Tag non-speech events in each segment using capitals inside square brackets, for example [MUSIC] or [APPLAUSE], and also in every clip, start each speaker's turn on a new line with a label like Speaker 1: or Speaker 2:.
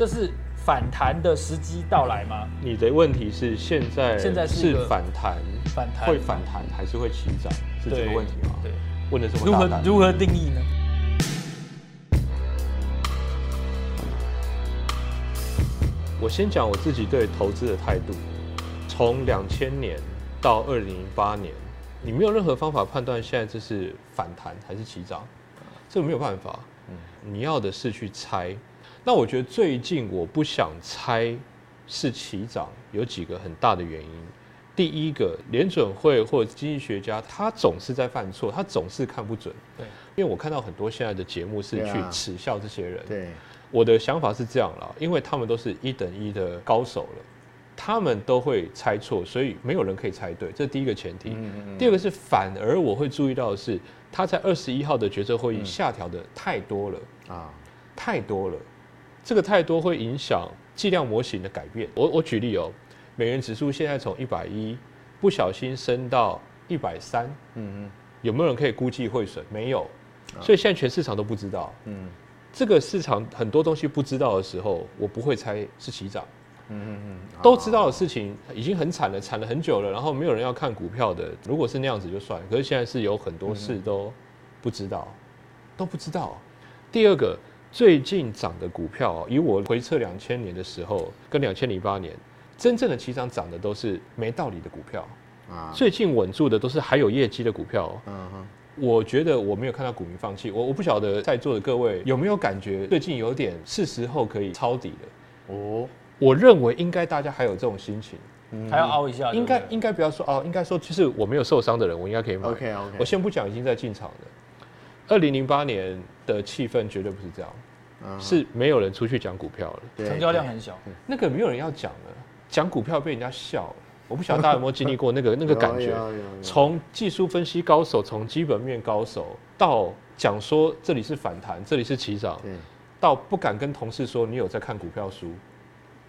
Speaker 1: 这是反弹的时机到来吗？
Speaker 2: 你的问题是现在
Speaker 1: 现在是
Speaker 2: 反弹，
Speaker 1: 反弹
Speaker 2: 会反弹还是会起涨？是这个
Speaker 1: 对
Speaker 2: 问题吗？
Speaker 1: 对，
Speaker 2: 问的是
Speaker 1: 如
Speaker 2: 么大胆。
Speaker 1: 何如何定义呢？
Speaker 2: 我先讲我自己对投资的态度。从两千年到二零零八年，你没有任何方法判断现在这是反弹还是起涨，这个没有办法。你要的是去猜。那我觉得最近我不想猜是起涨，有几个很大的原因。第一个，联准会或者经济学家，他总是在犯错，他总是看不准。
Speaker 1: 对，
Speaker 2: 因为我看到很多现在的节目是去耻笑这些人。
Speaker 3: 对，
Speaker 2: 我的想法是这样啦，因为他们都是一等一的高手了，他们都会猜错，所以没有人可以猜对，这是第一个前提。
Speaker 3: 嗯
Speaker 2: 第二个是反而我会注意到的是，他在二十一号的决策会议
Speaker 3: 嗯
Speaker 2: 下调的太多了，
Speaker 3: 啊，
Speaker 2: 太多了，这个太多会影响计量模型的改变。我我举例哦，美元指数现在从一百一不小心升到一百三，
Speaker 3: 嗯嗯
Speaker 2: 有没有人可以估计汇损？没有，所以现在全市场都不知道。
Speaker 3: 嗯
Speaker 2: 这个市场很多东西不知道的时候，我不会猜是起涨。
Speaker 3: 嗯嗯嗯，
Speaker 2: 都知道的事情已经很惨了，惨了很久了，然后没有人要看股票的。如果是那样子就算，可是现在是有很多事都不知道，都不知道。第二个，最近涨的股票哦，以我回测两千年的时候跟两千零八年，真正的起涨涨的都是没道理的股票，
Speaker 3: 啊，
Speaker 2: 最近稳住的都是还有业绩的股票哦。
Speaker 3: 嗯哼，
Speaker 2: 我觉得我没有看到股民放弃，我我不晓得在座的各位有没有感觉最近有点是时候可以抄底了。
Speaker 3: 哦，
Speaker 2: 我认为应该大家还有这种心情。
Speaker 1: 还要凹一下，
Speaker 2: 应该应该不要说哦，应该说就是我没有受伤的人，我应该可以买。
Speaker 3: OK OK，
Speaker 2: 我先不讲已经在进场的。二零零八年的气氛绝对不是这样，
Speaker 3: 嗯。
Speaker 2: 是没有人出去讲股票了，
Speaker 1: 成交量很小，
Speaker 2: 那个没有人要讲了，讲股票被人家笑了。我不晓得大家有 [LAUGHS] 没有经历过那个那个感觉。从技术分析高手，从基本面高手，到讲说这里是反弹，这里是起涨，
Speaker 3: 对，
Speaker 2: 到不敢跟同事说你有在看股票书。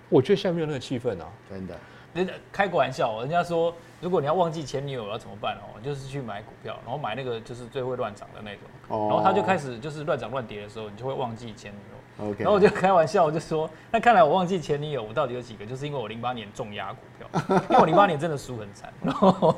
Speaker 2: 我觉得现在没有那个气氛啊。
Speaker 3: 真的，
Speaker 1: 人家开个玩笑，人家说如果你要忘记前女友要怎么办哦，就是去买股票，然后买那个就是最会乱涨的那种，
Speaker 3: 哦
Speaker 1: 然后他就开始就是乱涨乱跌的时候，你就会忘记前女友。
Speaker 3: OK，
Speaker 1: 然后我就开玩笑，我就说，那看来我忘记前女友，我到底有几个？就是因为我零八年重压股票，[LAUGHS] 因为我零八年真的输很惨，然后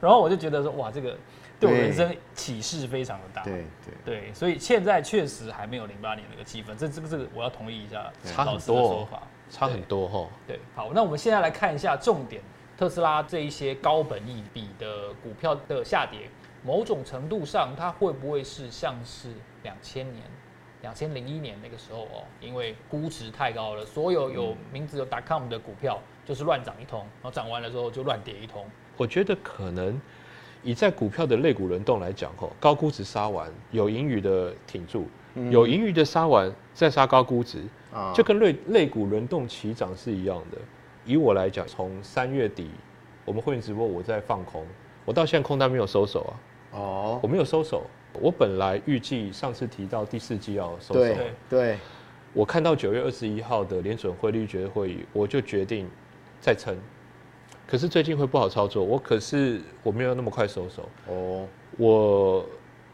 Speaker 1: 然后我就觉得说，哇，这个对我人生启示非常的大。
Speaker 3: 对对，
Speaker 1: 对，所以现在确实还没有零八年那个气氛，这这个这个我要同意一下老师的说法。
Speaker 2: 差很多哈。
Speaker 1: 对，好，那我们现在来看一下重点，特斯拉这一些高本益比的股票的下跌，某种程度上它会不会是像是两千年、两千零一年那个时候哦，因为估值太高了，所有有名字有 .com 的股票就是乱涨一通，然后涨完了之后就乱跌一通。
Speaker 2: 我觉得可能以在股票的类股轮动来讲，吼，高估值杀完，有盈余的挺住，有盈余的杀完，再杀高估值，
Speaker 3: 啊
Speaker 2: 就跟类类股轮动起涨是一样的。以我来讲，从三月底我们会员直播我在放空，我到现在空单没有收手啊，
Speaker 3: 哦
Speaker 2: 我，没有收手。我本来预计上次提到第四季要收手
Speaker 3: 对，
Speaker 2: 我看到九月二十一号的联准会利率决议会议，我就决定再撑。可是最近会不好操作，我可是我没有那么快收手。
Speaker 3: 哦，
Speaker 2: 我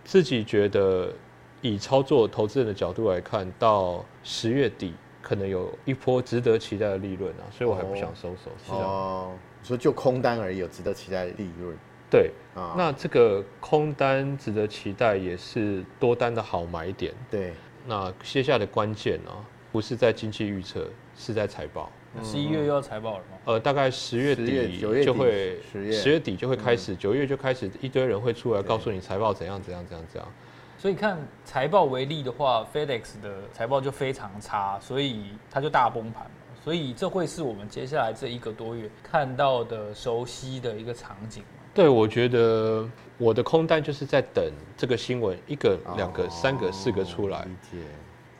Speaker 2: 自己觉得，以操作投资人的角度来看，到十月底可能有一波值得期待的利润啊，所以我还不想收手。
Speaker 3: 哦，你说就空单而已，有值得期待的利润
Speaker 2: 对，
Speaker 3: 啊？
Speaker 2: 那这个空单值得期待，也是多单的好买点。
Speaker 3: 对，
Speaker 2: 那接下来的关键啊，不是在经济预测，是在财报。
Speaker 1: 十一月又要财报了吗？
Speaker 2: 呃，大概十月底
Speaker 3: 9月
Speaker 2: 就会
Speaker 3: ，10月
Speaker 2: 十月底就会开始，九月就开始一堆人会出来告诉你财报怎样怎样怎样怎样。
Speaker 1: 所以看财报为例的话，FedEx 的财报就非常差，所以它就大崩盘嘛。所以这会是我们接下来这一个多月看到的熟悉的一个场景嘛。
Speaker 2: 对，我觉得我的空单就是在等这个新闻一个、两个、三个、四个出来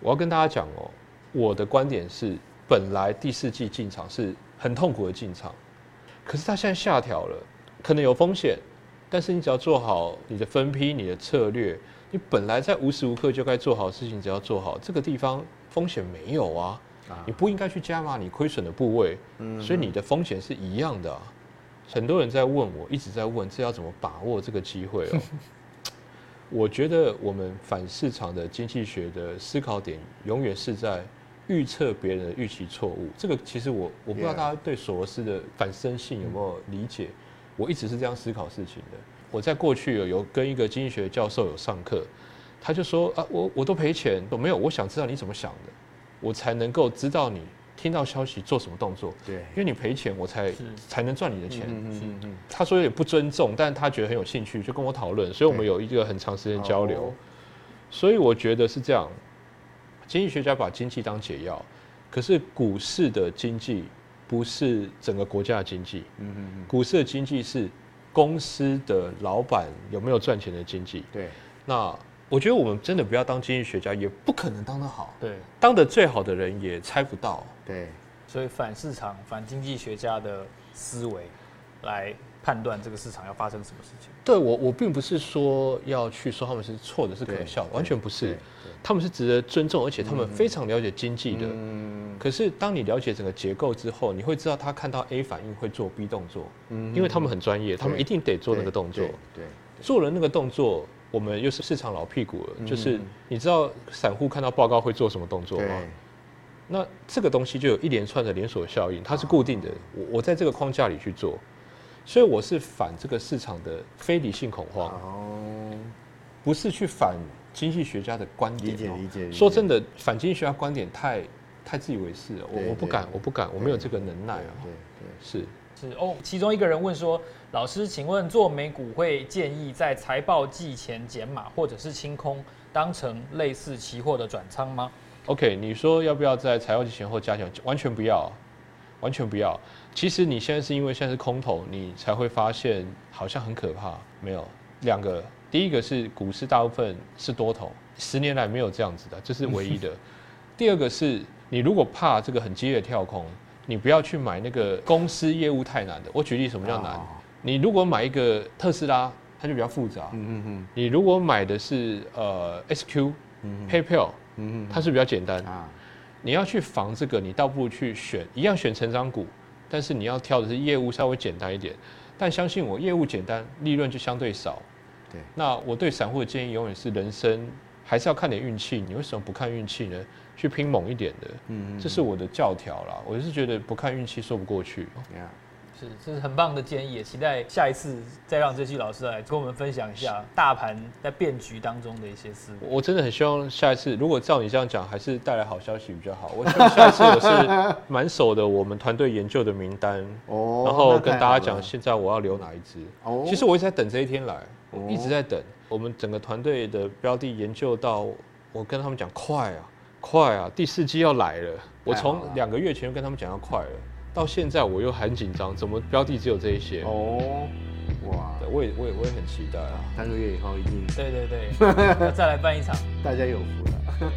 Speaker 2: 我要跟大家讲哦，我的观点是，本来第四季进场是很痛苦的进场，可是它现在下调了，可能有风险，但是你只要做好你的分批、你的策略，你本来在无时无刻就该做好的事情，只要做好，这个地方风险没有啊，
Speaker 3: 啊
Speaker 2: 你不应该去加码你亏损的部位，
Speaker 3: 嗯
Speaker 2: 所以你的风险是一样的、啊。很多人在问我，一直在问这要怎么把握这个机会哦。[LAUGHS] 我觉得我们反市场的经济学的思考点，永远是在预测别人的预期错误。这个其实我我不知道大家对索罗斯的反身性有没有理解。我一直是这样思考事情的。我在过去有有跟一个经济学教授有上课，他就说啊，我我都赔钱，我没有，我想知道你怎么想的，我才能够知道你听到消息做什么动作。
Speaker 3: 对
Speaker 2: 因为你赔钱，我才才能赚你的钱。
Speaker 3: 嗯嗯嗯嗯
Speaker 2: 他说有点不尊重，但他觉得很有兴趣，就跟我讨论，所以我们有一个很长时间交流。
Speaker 3: 哦
Speaker 2: 所以我觉得是这样，经济学家把经济当解药，可是股市的经济不是整个国家的经济，
Speaker 3: 嗯嗯嗯，
Speaker 2: 股市的经济是公司的老板有没有赚钱的经济。
Speaker 3: 对，
Speaker 2: 那我觉得我们真的不要当经济学家，也不可能当得好，
Speaker 1: 对，
Speaker 2: 当得最好的人也猜不到。
Speaker 3: 对，
Speaker 1: 所以反市场、反经济学家的思维来判断这个市场要发生什么事情。
Speaker 2: 对我，我并不是说要去说他们是错的，是可笑的，完全不是。他们是值得尊重，而且他们非常了解经济的。
Speaker 3: 嗯
Speaker 2: 可是当你了解整个结构之后，你会知道他看到 A 反应会做 B 动作，
Speaker 3: 嗯
Speaker 2: 因为他们很专业，他们一定得做那个动作。
Speaker 3: 对，对
Speaker 2: 做了那个动作，我们又是市场老屁股了，
Speaker 3: 嗯
Speaker 2: 就是你知道散户看到报告会做什么动作
Speaker 3: 对
Speaker 2: 吗？那这个东西就有一连串的连锁效应，它是固定的。我我在这个框架里去做，所以我是反这个市场的非理性恐慌，
Speaker 3: 哦，
Speaker 2: 不是去反经济学家的观点、
Speaker 3: 理解
Speaker 2: 哦
Speaker 3: 理解理解
Speaker 2: 说真的，反经济学家观点太太自以为是了，我我不敢，我不敢，我没有这个能耐啊。
Speaker 3: 对
Speaker 2: 是，
Speaker 1: 是哦，其中一个人问说：“老师，请问做美股会建议在财报季前减码或者是清空，当成类似期货的转仓吗
Speaker 2: ？OK，你说要不要在财报季前后加强？完全不要，完全不要。其实你现在是因为现在是空头，你才会发现好像很可怕。没有两个，第一个是股市大部分是多头，十年来没有这样子的，这是唯一的。[LAUGHS] 第二个是你如果怕这个很激烈的跳空，你不要去买那个公司业务太难的。我举例什么，叫难？
Speaker 3: 哦
Speaker 2: 你如果买一个特斯拉，它就比较复杂。
Speaker 3: 嗯嗯嗯
Speaker 2: 你如果买的是呃 SQ、
Speaker 3: 嗯
Speaker 2: PayPal，
Speaker 3: 嗯
Speaker 2: 它是比较简单。
Speaker 3: 啊，
Speaker 2: 你要去防这个，你倒不如去选一样选成长股，但是你要挑的是业务稍微简单一点。但相信我，业务简单，利润就相对少。
Speaker 3: 对，
Speaker 2: 那我对散户的建议永远是：人生还是要看点运气。你为什么不看运气呢？去拼猛一点的，
Speaker 3: 嗯
Speaker 2: 这是我的教条啦。我是觉得不看运气说不过去。
Speaker 3: 呀，
Speaker 1: 是，这是很棒的建议，也期待下一次再让这期老师来跟我们分享一下大盘在变局当中的一些思维。
Speaker 2: 我真的很希望下一次，如果照你这样讲，还是带来好消息比较好。我希望下一次我是满手的我们团队研究的名单，
Speaker 3: 哦，
Speaker 2: 然后跟大家讲现在我要留哪一支。
Speaker 3: 哦，
Speaker 2: 其实我一直在等这一天来，一直在等。我们整个团队的标的研究到，我跟他们讲快啊，快啊，第四季要来了。我从两个月前就跟他们讲要快了，到现在我又很紧张，怎么标的只有这一些？
Speaker 3: 哦，哇，
Speaker 2: 对我也我也我也很期待啊。
Speaker 3: 三个月以后一定
Speaker 1: 对对对，[LAUGHS] 要再来办一场。
Speaker 3: 大家有福了。